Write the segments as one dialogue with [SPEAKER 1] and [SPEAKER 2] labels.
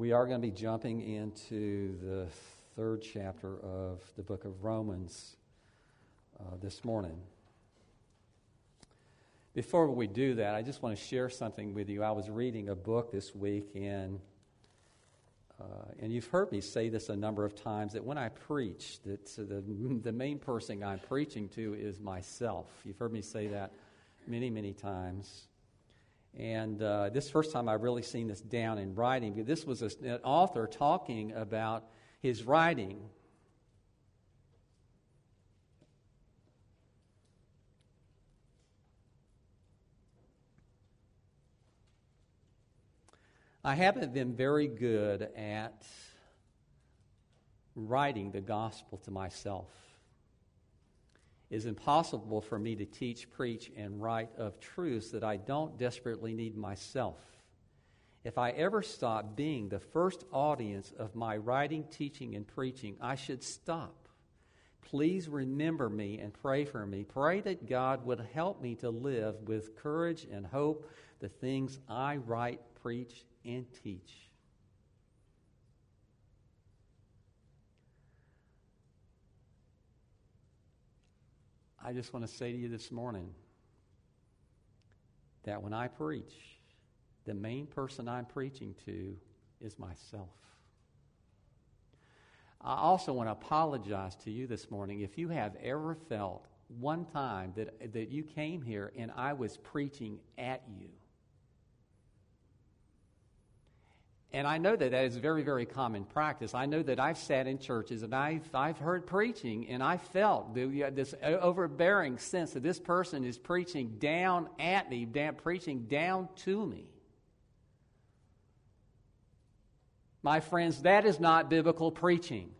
[SPEAKER 1] We are going to be jumping into the third chapter of the book of Romans uh, this morning. Before we do that, I just want to share something with you. I was reading a book this week, and uh, and you've heard me say this a number of times that when I preach, that the the main person I'm preaching to is myself. You've heard me say that many, many times. And uh, this first time I've really seen this down in writing. This was a, an author talking about his writing I haven't been very good at writing the gospel to myself. Is impossible for me to teach, preach, and write of truths that I don't desperately need myself. If I ever stop being the first audience of my writing, teaching, and preaching, I should stop. Please remember me and pray for me. Pray that God would help me to live with courage and hope the things I write, preach, and teach. I just want to say to you this morning that when I preach, the main person I'm preaching to is myself. I also want to apologize to you this morning if you have ever felt one time that, that you came here and I was preaching at you. And I know that that is very, very common practice. I know that I've sat in churches and I've, I've heard preaching and I felt this overbearing sense that this person is preaching down at me, preaching down to me. My friends, that is not biblical preaching.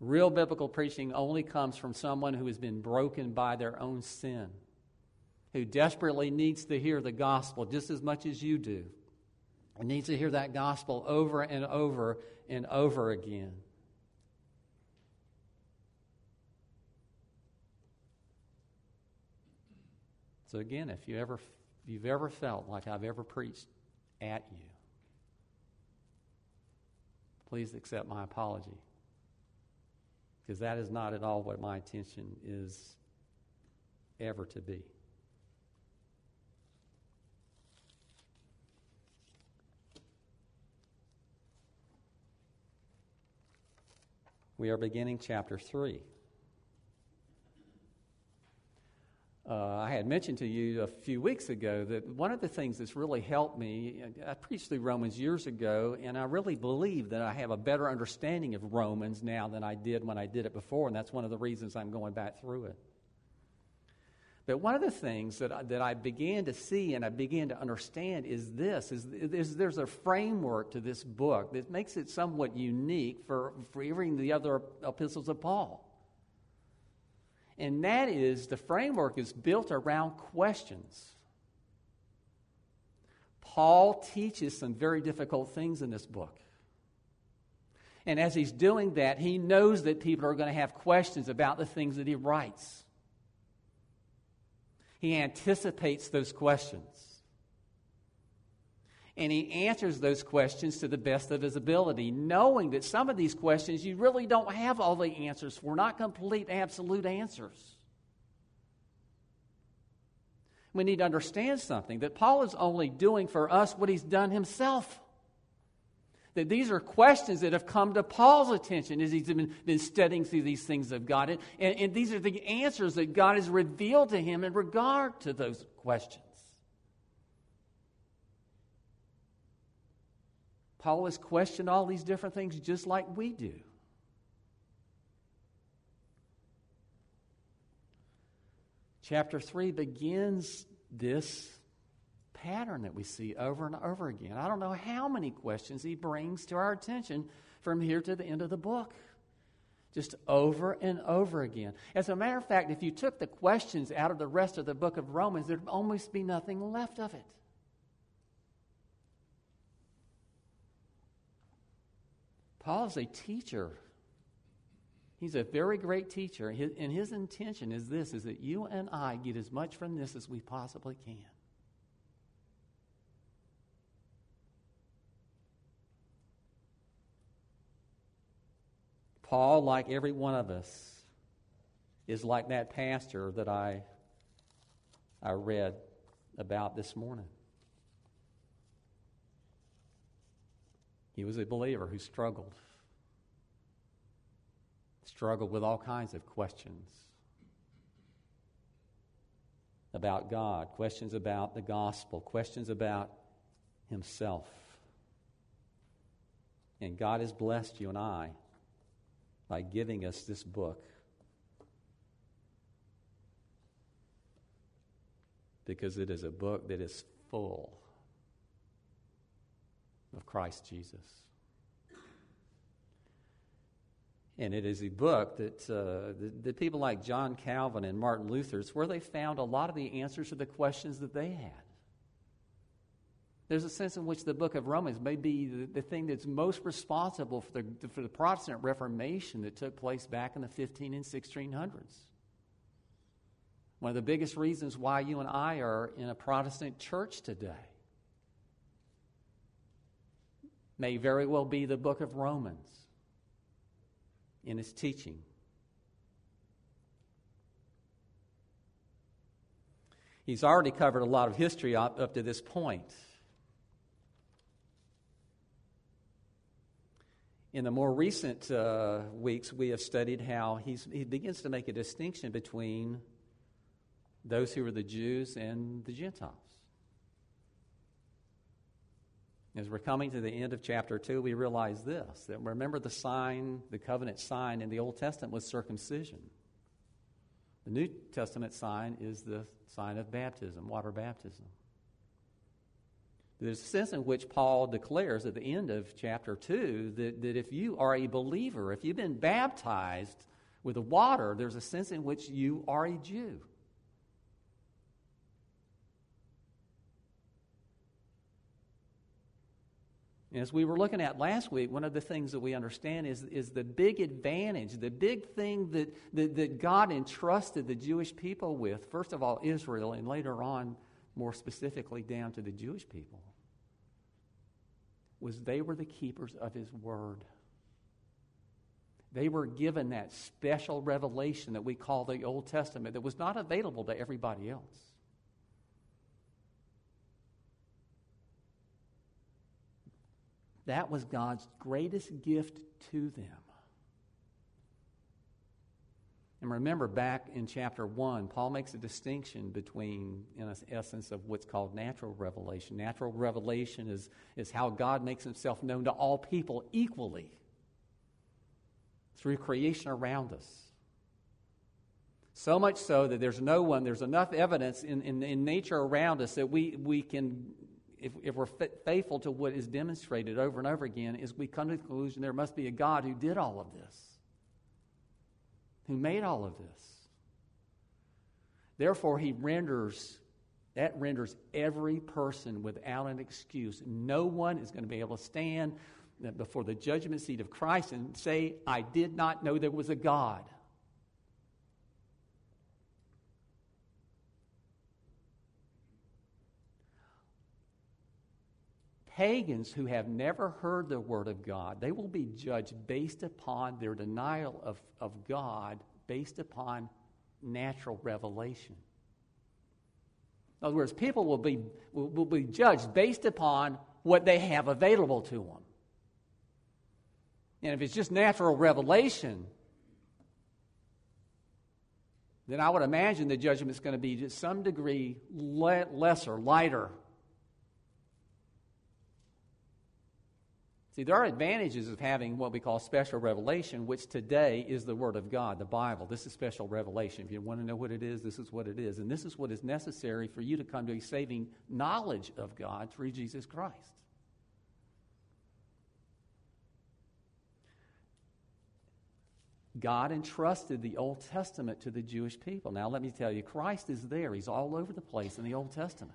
[SPEAKER 1] Real biblical preaching only comes from someone who has been broken by their own sin who desperately needs to hear the gospel just as much as you do and needs to hear that gospel over and over and over again. So again, if you ever if you've ever felt like I've ever preached at you, please accept my apology. Because that is not at all what my intention is ever to be. We are beginning chapter 3. Uh, I had mentioned to you a few weeks ago that one of the things that's really helped me, I preached through Romans years ago, and I really believe that I have a better understanding of Romans now than I did when I did it before, and that's one of the reasons I'm going back through it. But one of the things that I, that I began to see and I began to understand is this: is, is there's a framework to this book that makes it somewhat unique for, for even the other epistles of Paul. And that is the framework is built around questions. Paul teaches some very difficult things in this book. And as he's doing that, he knows that people are going to have questions about the things that he writes. He anticipates those questions. And he answers those questions to the best of his ability, knowing that some of these questions you really don't have all the answers for, not complete, absolute answers. We need to understand something that Paul is only doing for us what he's done himself that these are questions that have come to Paul's attention as he's been, been studying through these things of God. And, and these are the answers that God has revealed to him in regard to those questions. Paul has questioned all these different things just like we do. Chapter 3 begins this pattern that we see over and over again. I don't know how many questions he brings to our attention from here to the end of the book. Just over and over again. As a matter of fact, if you took the questions out of the rest of the book of Romans, there'd almost be nothing left of it. Paul is a teacher. He's a very great teacher, and his intention is this: is that you and I get as much from this as we possibly can. Paul, like every one of us, is like that pastor that I, I read about this morning. He was a believer who struggled, struggled with all kinds of questions about God, questions about the gospel, questions about himself. And God has blessed you and I by giving us this book. Because it is a book that is full of Christ Jesus. And it is a book that, uh, that, that, people like John Calvin and Martin Luther, it's where they found a lot of the answers to the questions that they had. There's a sense in which the book of Romans may be the, the thing that's most responsible for the, for the Protestant Reformation that took place back in the 15 and 1600s. One of the biggest reasons why you and I are in a Protestant church today may very well be the book of Romans in its teaching. He's already covered a lot of history up, up to this point. In the more recent uh, weeks, we have studied how he begins to make a distinction between those who are the Jews and the Gentiles. As we're coming to the end of chapter 2, we realize this that remember the sign, the covenant sign in the Old Testament was circumcision. The New Testament sign is the sign of baptism, water baptism. There's a sense in which Paul declares at the end of chapter 2 that, that if you are a believer, if you've been baptized with the water, there's a sense in which you are a Jew. As we were looking at last week, one of the things that we understand is, is the big advantage, the big thing that, that, that God entrusted the Jewish people with, first of all, Israel, and later on, more specifically, down to the Jewish people, was they were the keepers of His Word. They were given that special revelation that we call the Old Testament that was not available to everybody else. That was God's greatest gift to them. And remember, back in chapter 1, Paul makes a distinction between, in essence, of what's called natural revelation. Natural revelation is, is how God makes himself known to all people equally through creation around us. So much so that there's no one, there's enough evidence in, in, in nature around us that we, we can if, if we're faithful to what is demonstrated over and over again, is we come to the conclusion there must be a God who did all of this, who made all of this. Therefore, he renders, that renders every person without an excuse. No one is going to be able to stand before the judgment seat of Christ and say, I did not know there was a God. Pagans who have never heard the word of God, they will be judged based upon their denial of, of God, based upon natural revelation. In other words, people will be, will, will be judged based upon what they have available to them. And if it's just natural revelation, then I would imagine the judgment is going to be to some degree le- lesser, lighter See, there are advantages of having what we call special revelation, which today is the Word of God, the Bible. This is special revelation. If you want to know what it is, this is what it is. And this is what is necessary for you to come to a saving knowledge of God through Jesus Christ. God entrusted the Old Testament to the Jewish people. Now, let me tell you, Christ is there. He's all over the place in the Old Testament.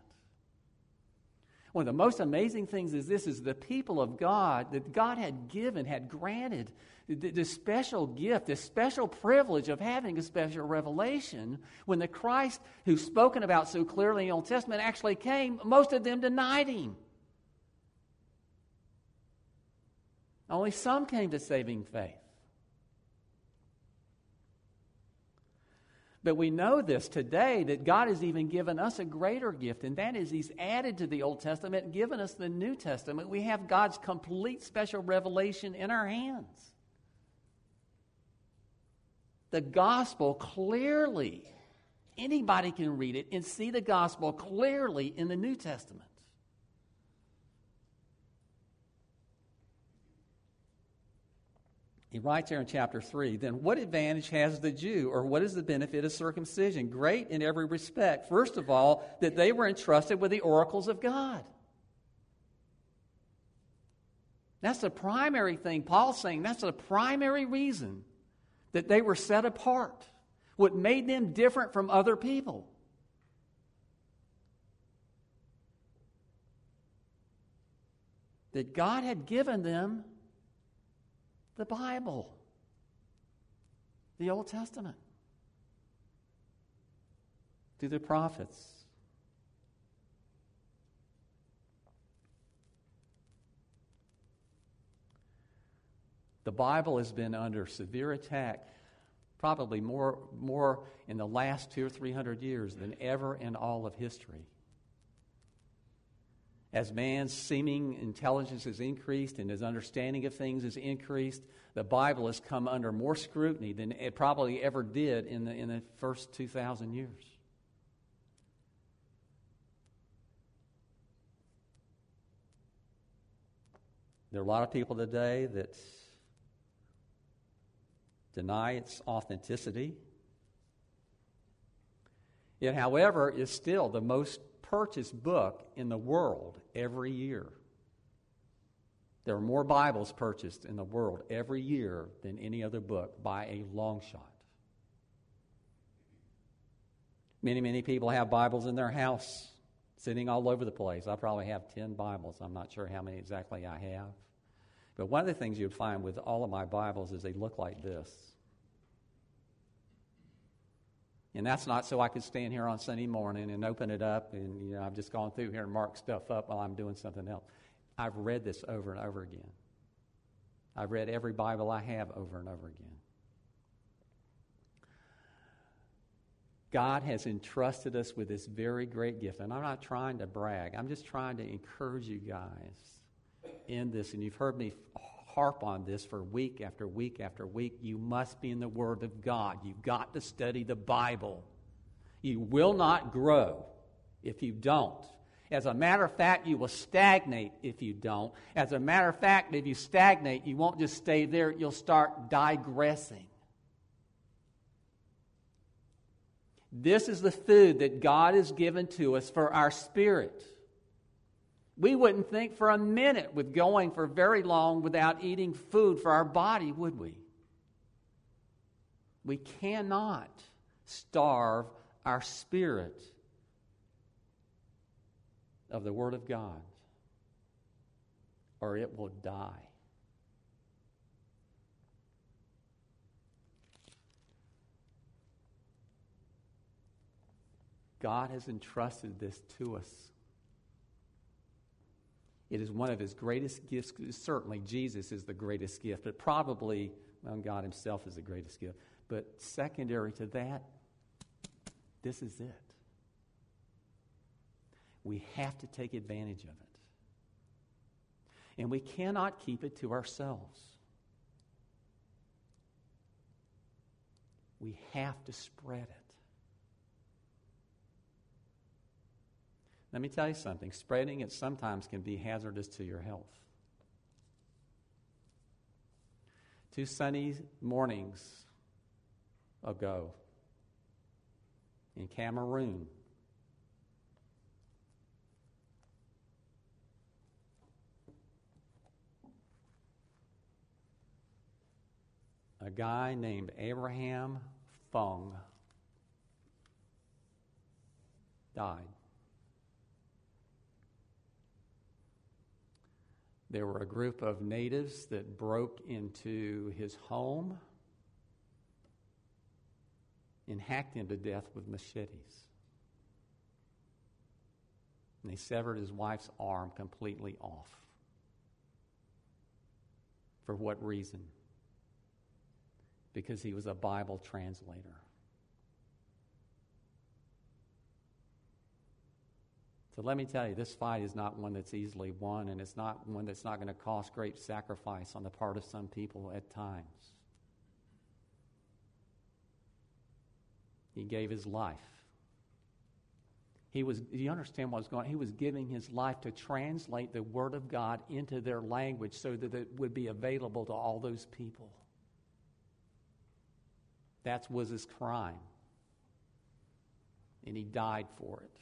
[SPEAKER 1] One of the most amazing things is this is the people of God that God had given, had granted this special gift, this special privilege of having a special revelation. When the Christ who's spoken about so clearly in the Old Testament actually came, most of them denied him. Only some came to saving faith. But we know this today that God has even given us a greater gift, and that is He's added to the Old Testament and given us the New Testament. We have God's complete special revelation in our hands. The gospel clearly, anybody can read it and see the gospel clearly in the New Testament. He writes here in chapter 3 Then what advantage has the Jew, or what is the benefit of circumcision? Great in every respect. First of all, that they were entrusted with the oracles of God. That's the primary thing. Paul's saying that's the primary reason that they were set apart, what made them different from other people. That God had given them the Bible, the Old Testament, through the prophets. The Bible has been under severe attack, probably more, more in the last two or three hundred years than ever in all of history. As man's seeming intelligence has increased and his understanding of things has increased, the Bible has come under more scrutiny than it probably ever did in the, in the first 2,000 years. There are a lot of people today that deny its authenticity. It, however, is still the most purchased book in the world every year. There are more Bibles purchased in the world every year than any other book by a long shot. Many, many people have Bibles in their house sitting all over the place. I probably have 10 Bibles. I'm not sure how many exactly I have. But one of the things you'd find with all of my Bibles is they look like this. And that's not so I could stand here on Sunday morning and open it up and, you know, I've just gone through here and marked stuff up while I'm doing something else. I've read this over and over again. I've read every Bible I have over and over again. God has entrusted us with this very great gift. And I'm not trying to brag, I'm just trying to encourage you guys in this. And you've heard me harp on this for week after week after week. You must be in the Word of God. You've got to study the Bible. You will not grow if you don't. As a matter of fact, you will stagnate if you don't. As a matter of fact, if you stagnate, you won't just stay there, you'll start digressing. This is the food that God has given to us for our spirit. We wouldn't think for a minute with going for very long without eating food for our body, would we? We cannot starve our spirit of the Word of God, or it will die. God has entrusted this to us. It is one of his greatest gifts. Certainly, Jesus is the greatest gift, but probably, well, God himself is the greatest gift. But secondary to that, this is it. We have to take advantage of it. And we cannot keep it to ourselves. We have to spread it. Let me tell you something spreading it sometimes can be hazardous to your health. Two sunny mornings ago in Cameroon, a guy named Abraham Fung died. There were a group of natives that broke into his home and hacked him to death with machetes. And they severed his wife's arm completely off. For what reason? Because he was a Bible translator. But let me tell you, this fight is not one that's easily won, and it's not one that's not going to cost great sacrifice on the part of some people at times. He gave his life. He was, you understand what was going on? He was giving his life to translate the Word of God into their language so that it would be available to all those people. That was his crime. And he died for it.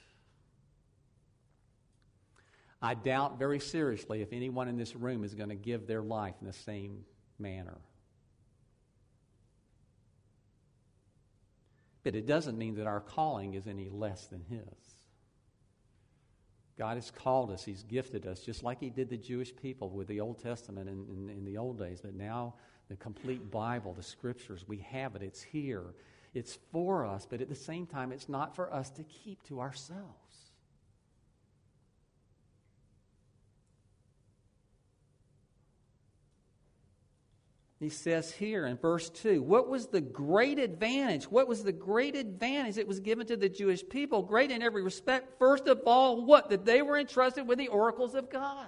[SPEAKER 1] I doubt very seriously if anyone in this room is going to give their life in the same manner. But it doesn't mean that our calling is any less than His. God has called us, He's gifted us, just like He did the Jewish people with the Old Testament in, in, in the old days. But now, the complete Bible, the Scriptures, we have it, it's here. It's for us, but at the same time, it's not for us to keep to ourselves. He says here in verse 2 what was the great advantage? What was the great advantage that was given to the Jewish people? Great in every respect. First of all, what? That they were entrusted with the oracles of God.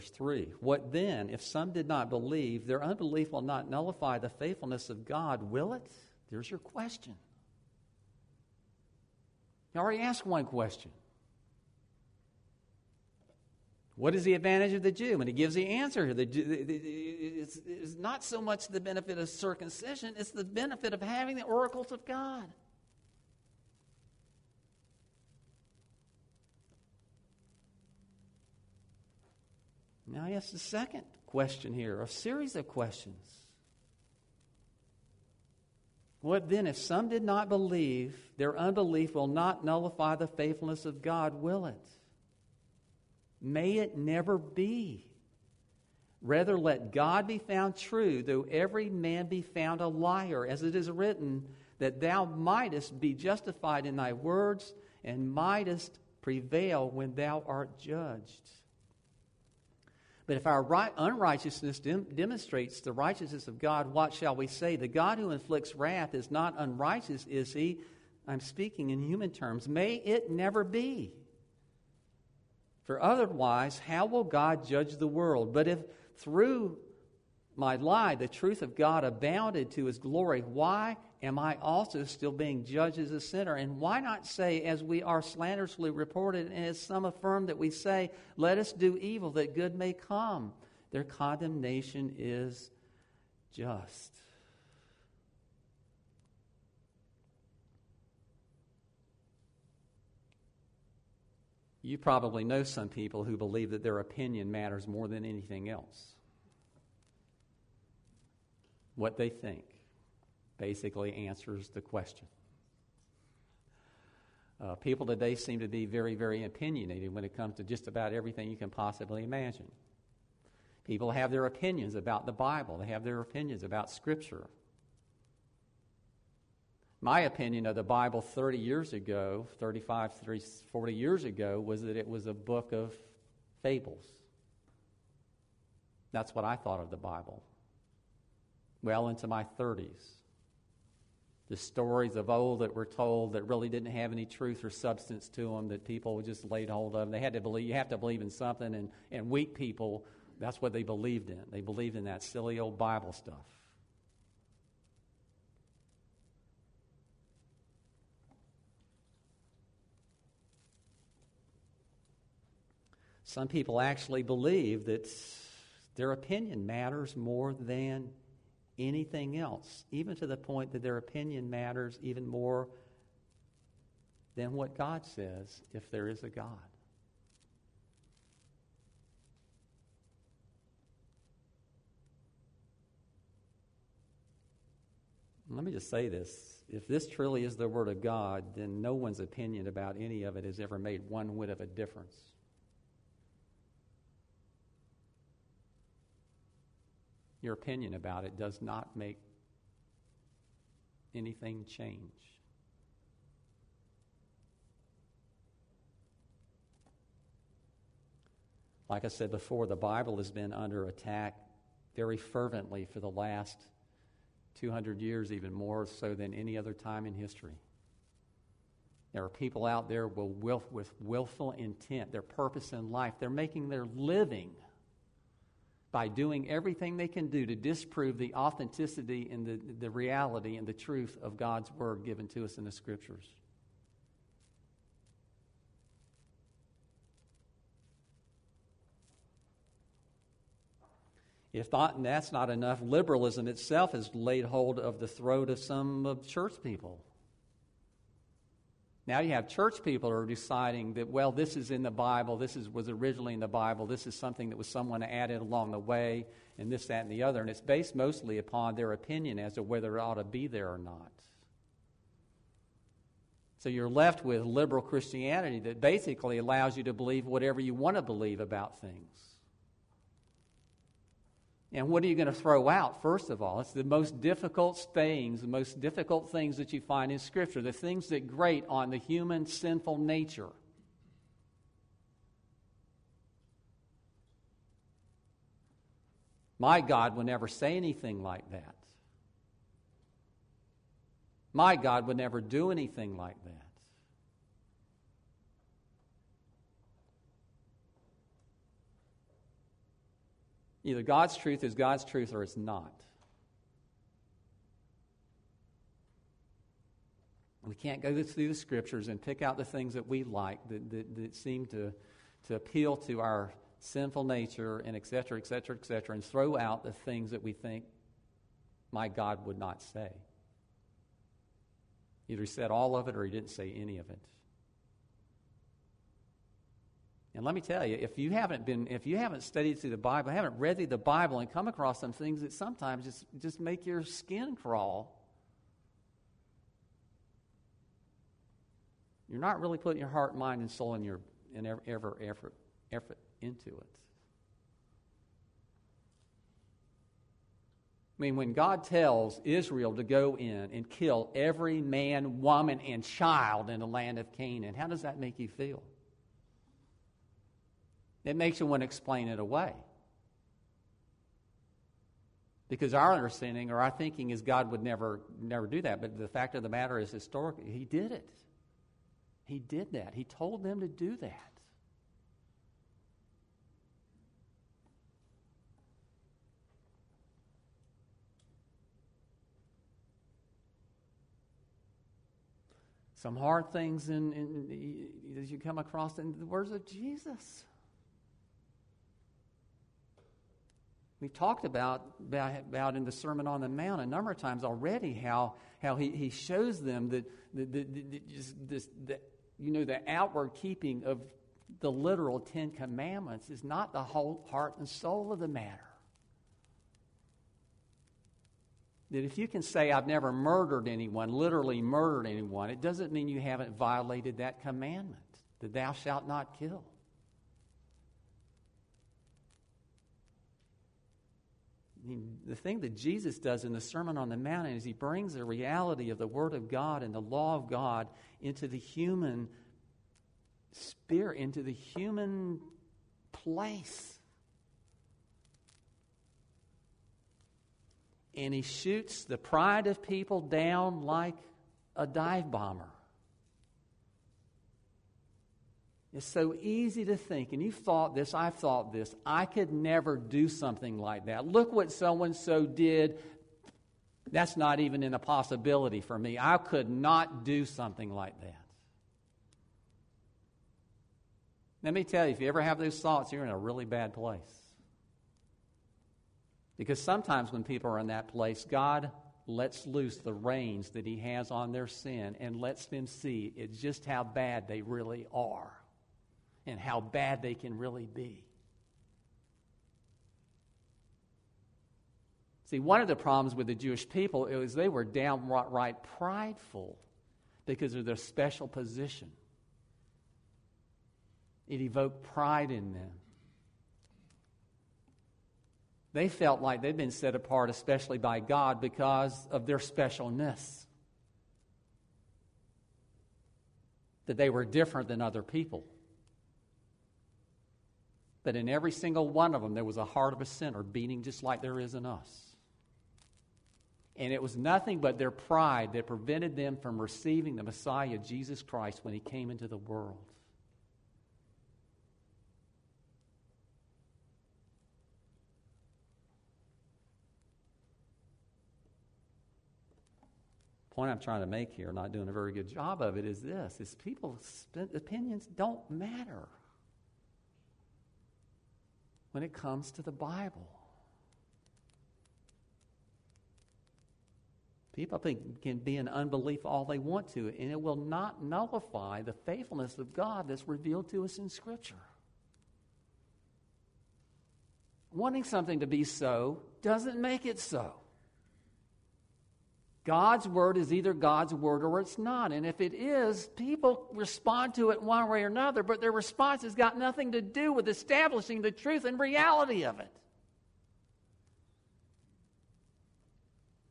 [SPEAKER 1] Verse 3 What then, if some did not believe, their unbelief will not nullify the faithfulness of God, will it? There's your question. You already asked one question. What is the advantage of the Jew? And he gives the answer here. It's not so much the benefit of circumcision, it's the benefit of having the oracles of God. Now he asks the second question here, a series of questions. What then, if some did not believe, their unbelief will not nullify the faithfulness of God, will it? May it never be. Rather, let God be found true, though every man be found a liar, as it is written, that thou mightest be justified in thy words and mightest prevail when thou art judged. But if our right, unrighteousness dem- demonstrates the righteousness of God, what shall we say? The God who inflicts wrath is not unrighteous, is he? I'm speaking in human terms. May it never be. For otherwise, how will God judge the world? But if through my lie the truth of God abounded to his glory, why am I also still being judged as a sinner? And why not say, as we are slanderously reported, and as some affirm that we say, let us do evil that good may come? Their condemnation is just. You probably know some people who believe that their opinion matters more than anything else. What they think basically answers the question. Uh, people today seem to be very, very opinionated when it comes to just about everything you can possibly imagine. People have their opinions about the Bible, they have their opinions about Scripture. My opinion of the Bible 30 years ago, 35, 30, 40 years ago, was that it was a book of fables. That's what I thought of the Bible. Well into my 30s the stories of old that were told that really didn't have any truth or substance to them that people just laid hold of. They had to believe, you have to believe in something, and, and weak people, that's what they believed in. They believed in that silly old Bible stuff. Some people actually believe that their opinion matters more than anything else, even to the point that their opinion matters even more than what God says if there is a God. Let me just say this. If this truly is the Word of God, then no one's opinion about any of it has ever made one whit of a difference. Your opinion about it does not make anything change. Like I said before, the Bible has been under attack very fervently for the last 200 years, even more so than any other time in history. There are people out there with willful intent, their purpose in life. They're making their living by doing everything they can do to disprove the authenticity and the, the reality and the truth of God's Word given to us in the Scriptures. If that's not enough, liberalism itself has laid hold of the throat of some of church people. Now you have church people who are deciding that, well, this is in the Bible, this is, was originally in the Bible, this is something that was someone added along the way, and this, that, and the other. And it's based mostly upon their opinion as to whether it ought to be there or not. So you're left with liberal Christianity that basically allows you to believe whatever you want to believe about things. And what are you going to throw out, first of all? It's the most difficult things, the most difficult things that you find in Scripture, the things that grate on the human sinful nature. My God would never say anything like that. My God would never do anything like that. Either God's truth is God's truth or it's not. We can't go through the scriptures and pick out the things that we like that, that, that seem to, to appeal to our sinful nature and et cetera, et cetera, et cetera, and throw out the things that we think my God would not say. Either he said all of it or he didn't say any of it. And let me tell you, if you haven't been, if you haven't studied through the Bible, haven't read through the Bible and come across some things that sometimes just, just make your skin crawl, you're not really putting your heart, mind, and soul in your in ever, ever effort effort into it. I mean, when God tells Israel to go in and kill every man, woman, and child in the land of Canaan, how does that make you feel? It makes you want to explain it away. Because our understanding or our thinking is God would never, never do that. But the fact of the matter is, historically, He did it. He did that. He told them to do that. Some hard things in, in, as you come across in the words of Jesus. We've talked about, about, in the Sermon on the Mount a number of times already how, how he, he shows them that, that, that just this, that, you know, the outward keeping of the literal Ten Commandments is not the whole heart and soul of the matter. That if you can say, I've never murdered anyone, literally murdered anyone, it doesn't mean you haven't violated that commandment, that thou shalt not kill. The thing that Jesus does in the Sermon on the Mount is he brings the reality of the Word of God and the law of God into the human spirit, into the human place. And he shoots the pride of people down like a dive bomber. It's so easy to think, and you've thought this, I've thought this. I could never do something like that. Look what so and so did. That's not even in a possibility for me. I could not do something like that. Let me tell you, if you ever have those thoughts, you're in a really bad place. Because sometimes when people are in that place, God lets loose the reins that He has on their sin and lets them see it's just how bad they really are and how bad they can really be. See, one of the problems with the Jewish people is they were downright prideful because of their special position. It evoked pride in them. They felt like they'd been set apart, especially by God, because of their specialness. That they were different than other people. But in every single one of them, there was a heart of a sinner beating just like there is in us. And it was nothing but their pride that prevented them from receiving the Messiah, Jesus Christ, when he came into the world. point I'm trying to make here, not doing a very good job of it, is this: is people's opinions don't matter when it comes to the Bible. People think can be in unbelief all they want to, and it will not nullify the faithfulness of God that's revealed to us in Scripture. Wanting something to be so doesn't make it so. God's word is either God's word or it's not. And if it is, people respond to it one way or another, but their response has got nothing to do with establishing the truth and reality of it.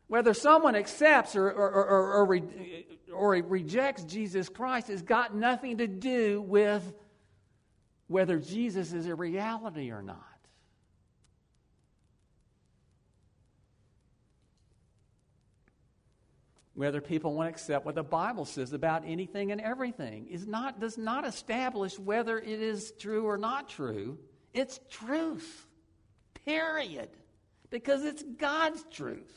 [SPEAKER 1] Whether someone accepts or, or, or, or, or rejects Jesus Christ has got nothing to do with whether Jesus is a reality or not. Whether people want to accept what the Bible says about anything and everything is not, does not establish whether it is true or not true. It's truth, period, because it's God's truth.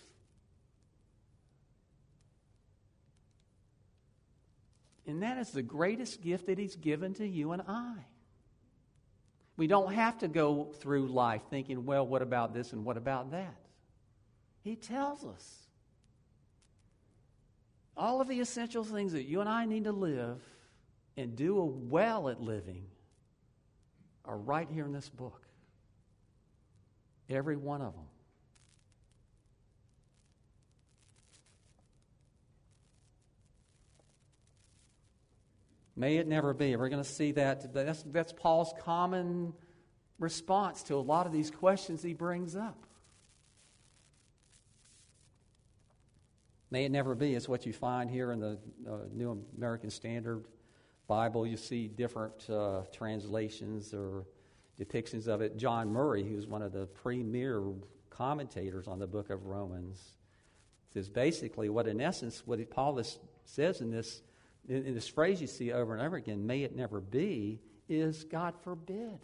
[SPEAKER 1] And that is the greatest gift that He's given to you and I. We don't have to go through life thinking, well, what about this and what about that? He tells us. All of the essential things that you and I need to live and do well at living are right here in this book. Every one of them. May it never be. We're going to see that. That's, that's Paul's common response to a lot of these questions he brings up. May it never be. It's what you find here in the uh, New American Standard Bible. You see different uh, translations or depictions of it. John Murray, who's one of the premier commentators on the book of Romans, says basically what, in essence, what Paul says in this, in, in this phrase you see over and over again, may it never be, is God forbid.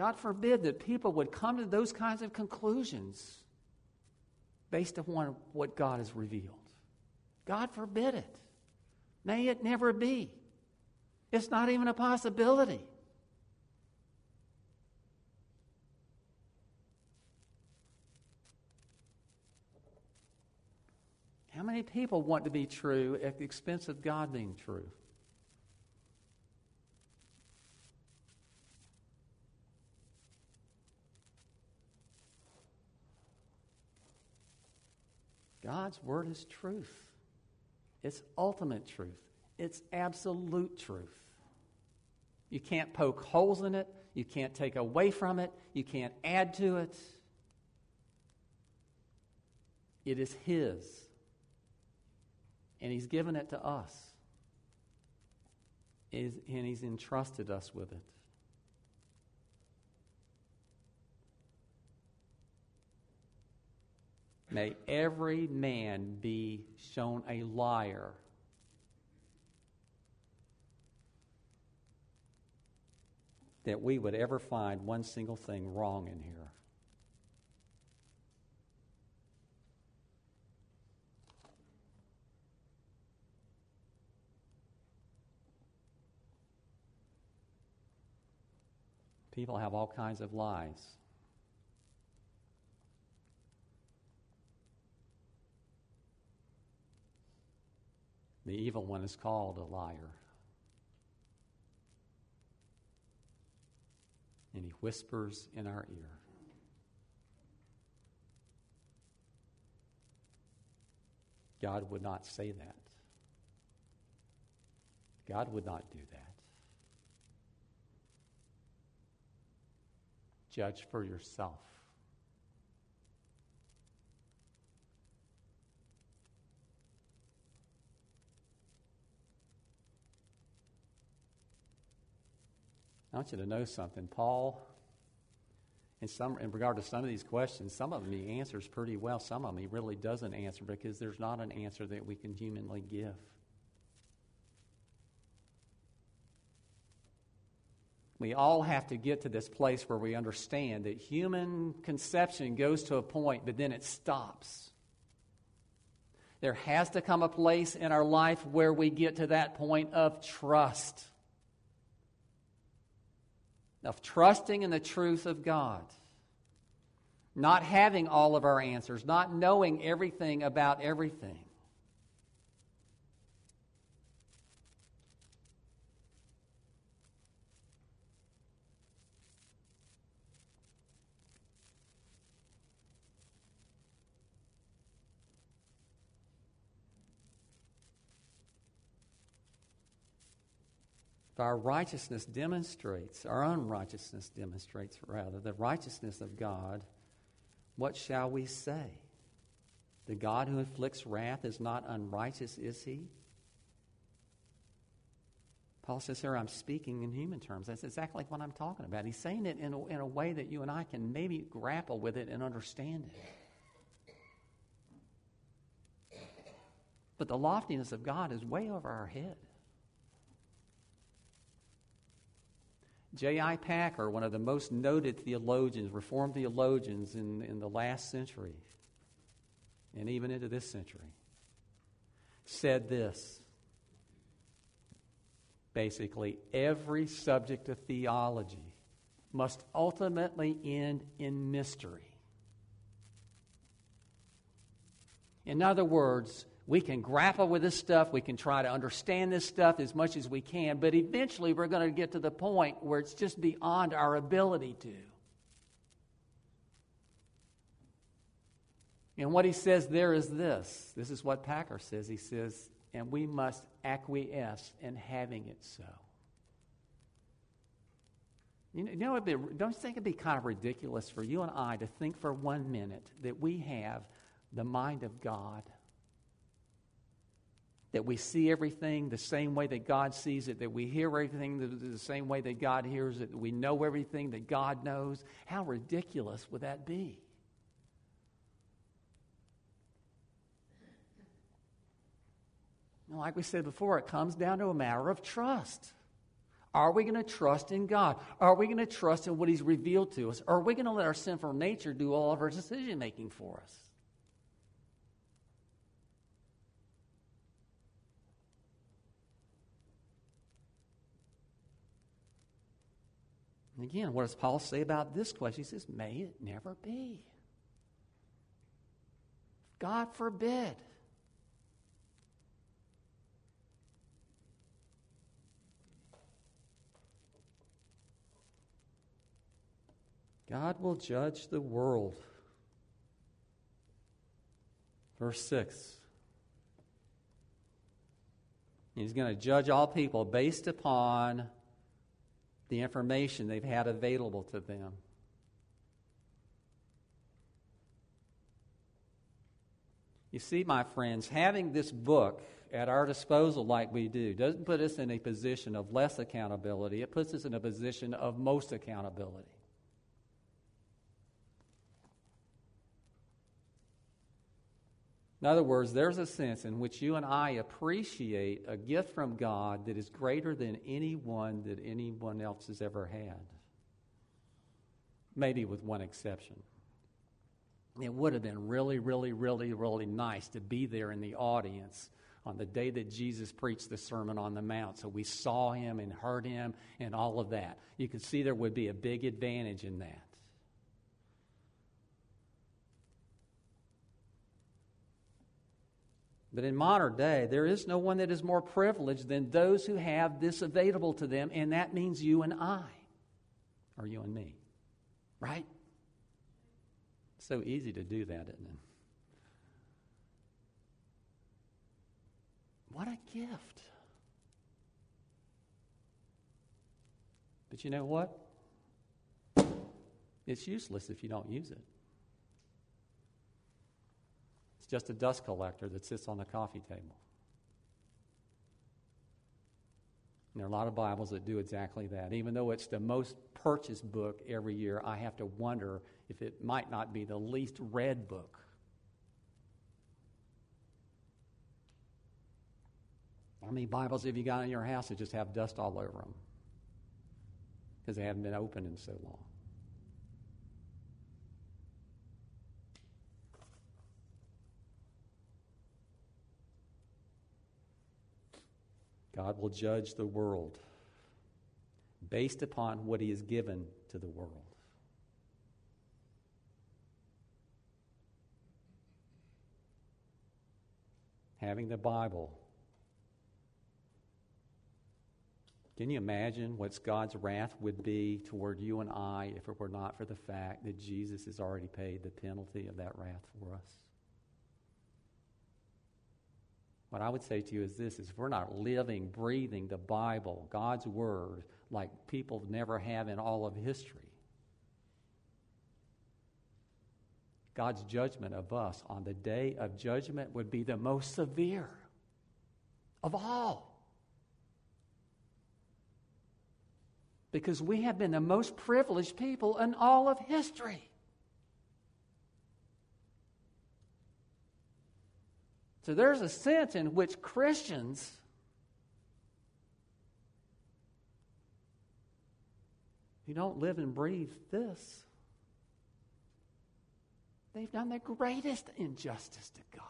[SPEAKER 1] God forbid that people would come to those kinds of conclusions based upon what God has revealed. God forbid it. May it never be. It's not even a possibility. How many people want to be true at the expense of God being true? God's word is truth. It's ultimate truth. It's absolute truth. You can't poke holes in it. You can't take away from it. You can't add to it. It is His. And He's given it to us. And He's entrusted us with it. May every man be shown a liar. That we would ever find one single thing wrong in here. People have all kinds of lies. The evil one is called a liar. And he whispers in our ear. God would not say that. God would not do that. Judge for yourself. I want you to know something. Paul, in, some, in regard to some of these questions, some of them he answers pretty well. Some of them he really doesn't answer because there's not an answer that we can humanly give. We all have to get to this place where we understand that human conception goes to a point, but then it stops. There has to come a place in our life where we get to that point of trust, of trusting in the truth of God, not having all of our answers, not knowing everything about everything. Our righteousness demonstrates, our unrighteousness demonstrates, rather, the righteousness of God, what shall we say? The God who inflicts wrath is not unrighteous, is he? Paul says here, I'm speaking in human terms. That's exactly what I'm talking about. He's saying it in a, in a way that you and I can maybe grapple with it and understand it. But the loftiness of God is way over our head. J.I. Packer, one of the most noted theologians, Reformed theologians in, in the last century, and even into this century, said this. Basically, every subject of theology must ultimately end in mystery. In other words, we can grapple with this stuff, we can try to understand this stuff as much as we can, but eventually we're going to get to the point where it's just beyond our ability to. And what he says there is this this is what Packer says. He says, and we must acquiesce in having it so. You know, you know be, don't you think it'd be kind of ridiculous for you and I to think for one minute that we have the mind of God? That we see everything the same way that God sees it, that we hear everything the, the, same way that God hears it, that we know everything that God knows. How ridiculous would that be? Like we said before, it comes down to a matter of trust. Are we going to trust in God? Are we going to trust in what He's revealed to us? Or are we going to let our sinful nature do all of our decision making for us? And again, what does Paul say about this question? He says, May it never be. God forbid. God will judge the world. Verse 6. He's going to judge all people based upon the information they've had available to them. You see, my friends, having this book at our disposal like we do doesn't put us in a position of less accountability, it puts us in a position of most accountability. In other words, there's a sense in which you and I appreciate a gift from God that is greater than any one that anyone else has ever had. Maybe with one exception. It would have been really, really, really, really nice to be there in the audience on the day that Jesus preached the Sermon on the Mount. So we saw him and heard him and all of that. You can see there would be a big advantage in that. But in modern day, there is no one that is more privileged than those who have this available to them, and that means you and I, or you and me. Right? so easy to do that, isn't it? What a gift. But you know what? It's useless if you don't use it. Just a dust collector that sits on the coffee table. And there are a lot of Bibles that do exactly that. Even though it's the most purchased book every year, I have to wonder if it might not be the least read book. How many Bibles have you got in your house that just have dust all over them? Because they haven't been opened in so long. God will judge the world based upon what He has given to the world. Having the Bible. Can you imagine what God's wrath would be toward you and I if it were not for the fact that Jesus has already paid the penalty of that wrath for us? What I would say to you is this is if we're not living, breathing the Bible, God's word, like people never have in all of history, God's judgment of us on the day of judgment would be the most severe of all. Because we have been the most privileged people in all of history. So there's a sense in which Christians who don't live and breathe this, they've done the greatest injustice to God.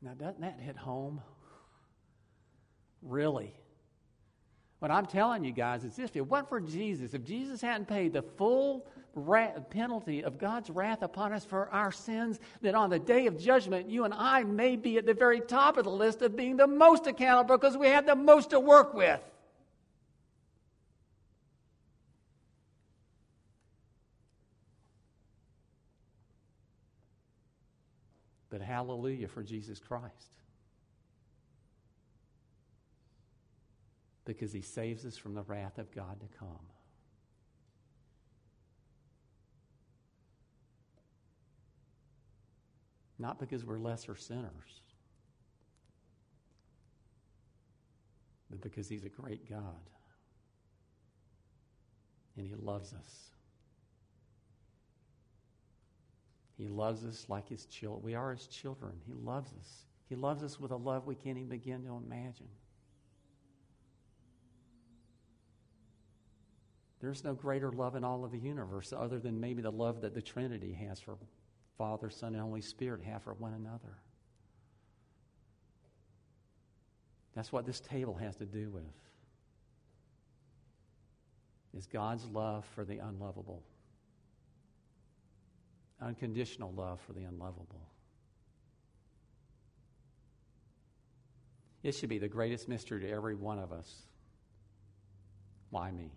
[SPEAKER 1] Now, doesn't that hit home? Really? What I'm telling you guys is this if it wasn't for Jesus, if Jesus hadn't paid the full penalty of God's wrath upon us for our sins, then on the day of judgment, you and I may be at the very top of the list of being the most accountable because we have the most to work with. But hallelujah for Jesus Christ. Because he saves us from the wrath of God to come. Not because we're lesser sinners, but because he's a great God and he loves us. He loves us like his children. We are his children. He loves us. He loves us with a love we can't even begin to imagine. There's no greater love in all of the universe other than maybe the love that the Trinity has for Father, Son, and Holy Spirit have for one another. That's what this table has to do with. Is God's love for the unlovable. Unconditional love for the unlovable. It should be the greatest mystery to every one of us. Why me?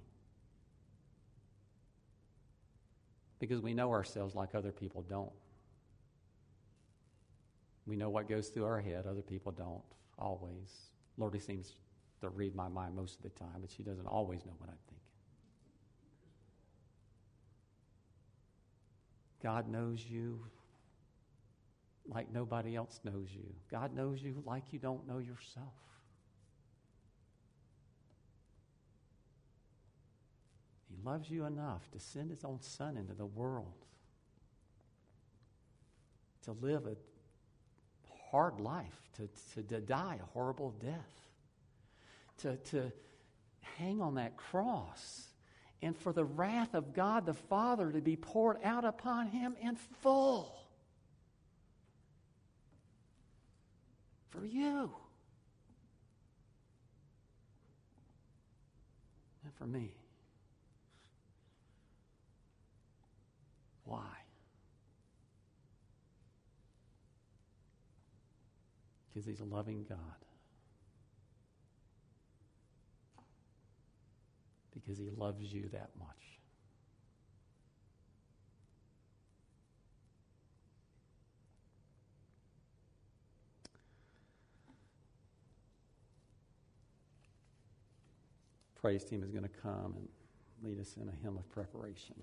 [SPEAKER 1] Because we know ourselves like other people don't. We know what goes through our head, other people don't always. Lordy seems to read my mind most of the time, but she doesn't always know what I'm thinking. God knows you like nobody else knows you. God knows you like you don't know yourself. Loves you enough to send his own son into the world to live a hard life, to, to, to die a horrible death, to, to hang on that cross, and for the wrath of God the Father to be poured out upon him in full. For you. And for me. Why? Because He's a loving God. Because He loves you that much. praise team is going to come and lead us in a hymn of preparation.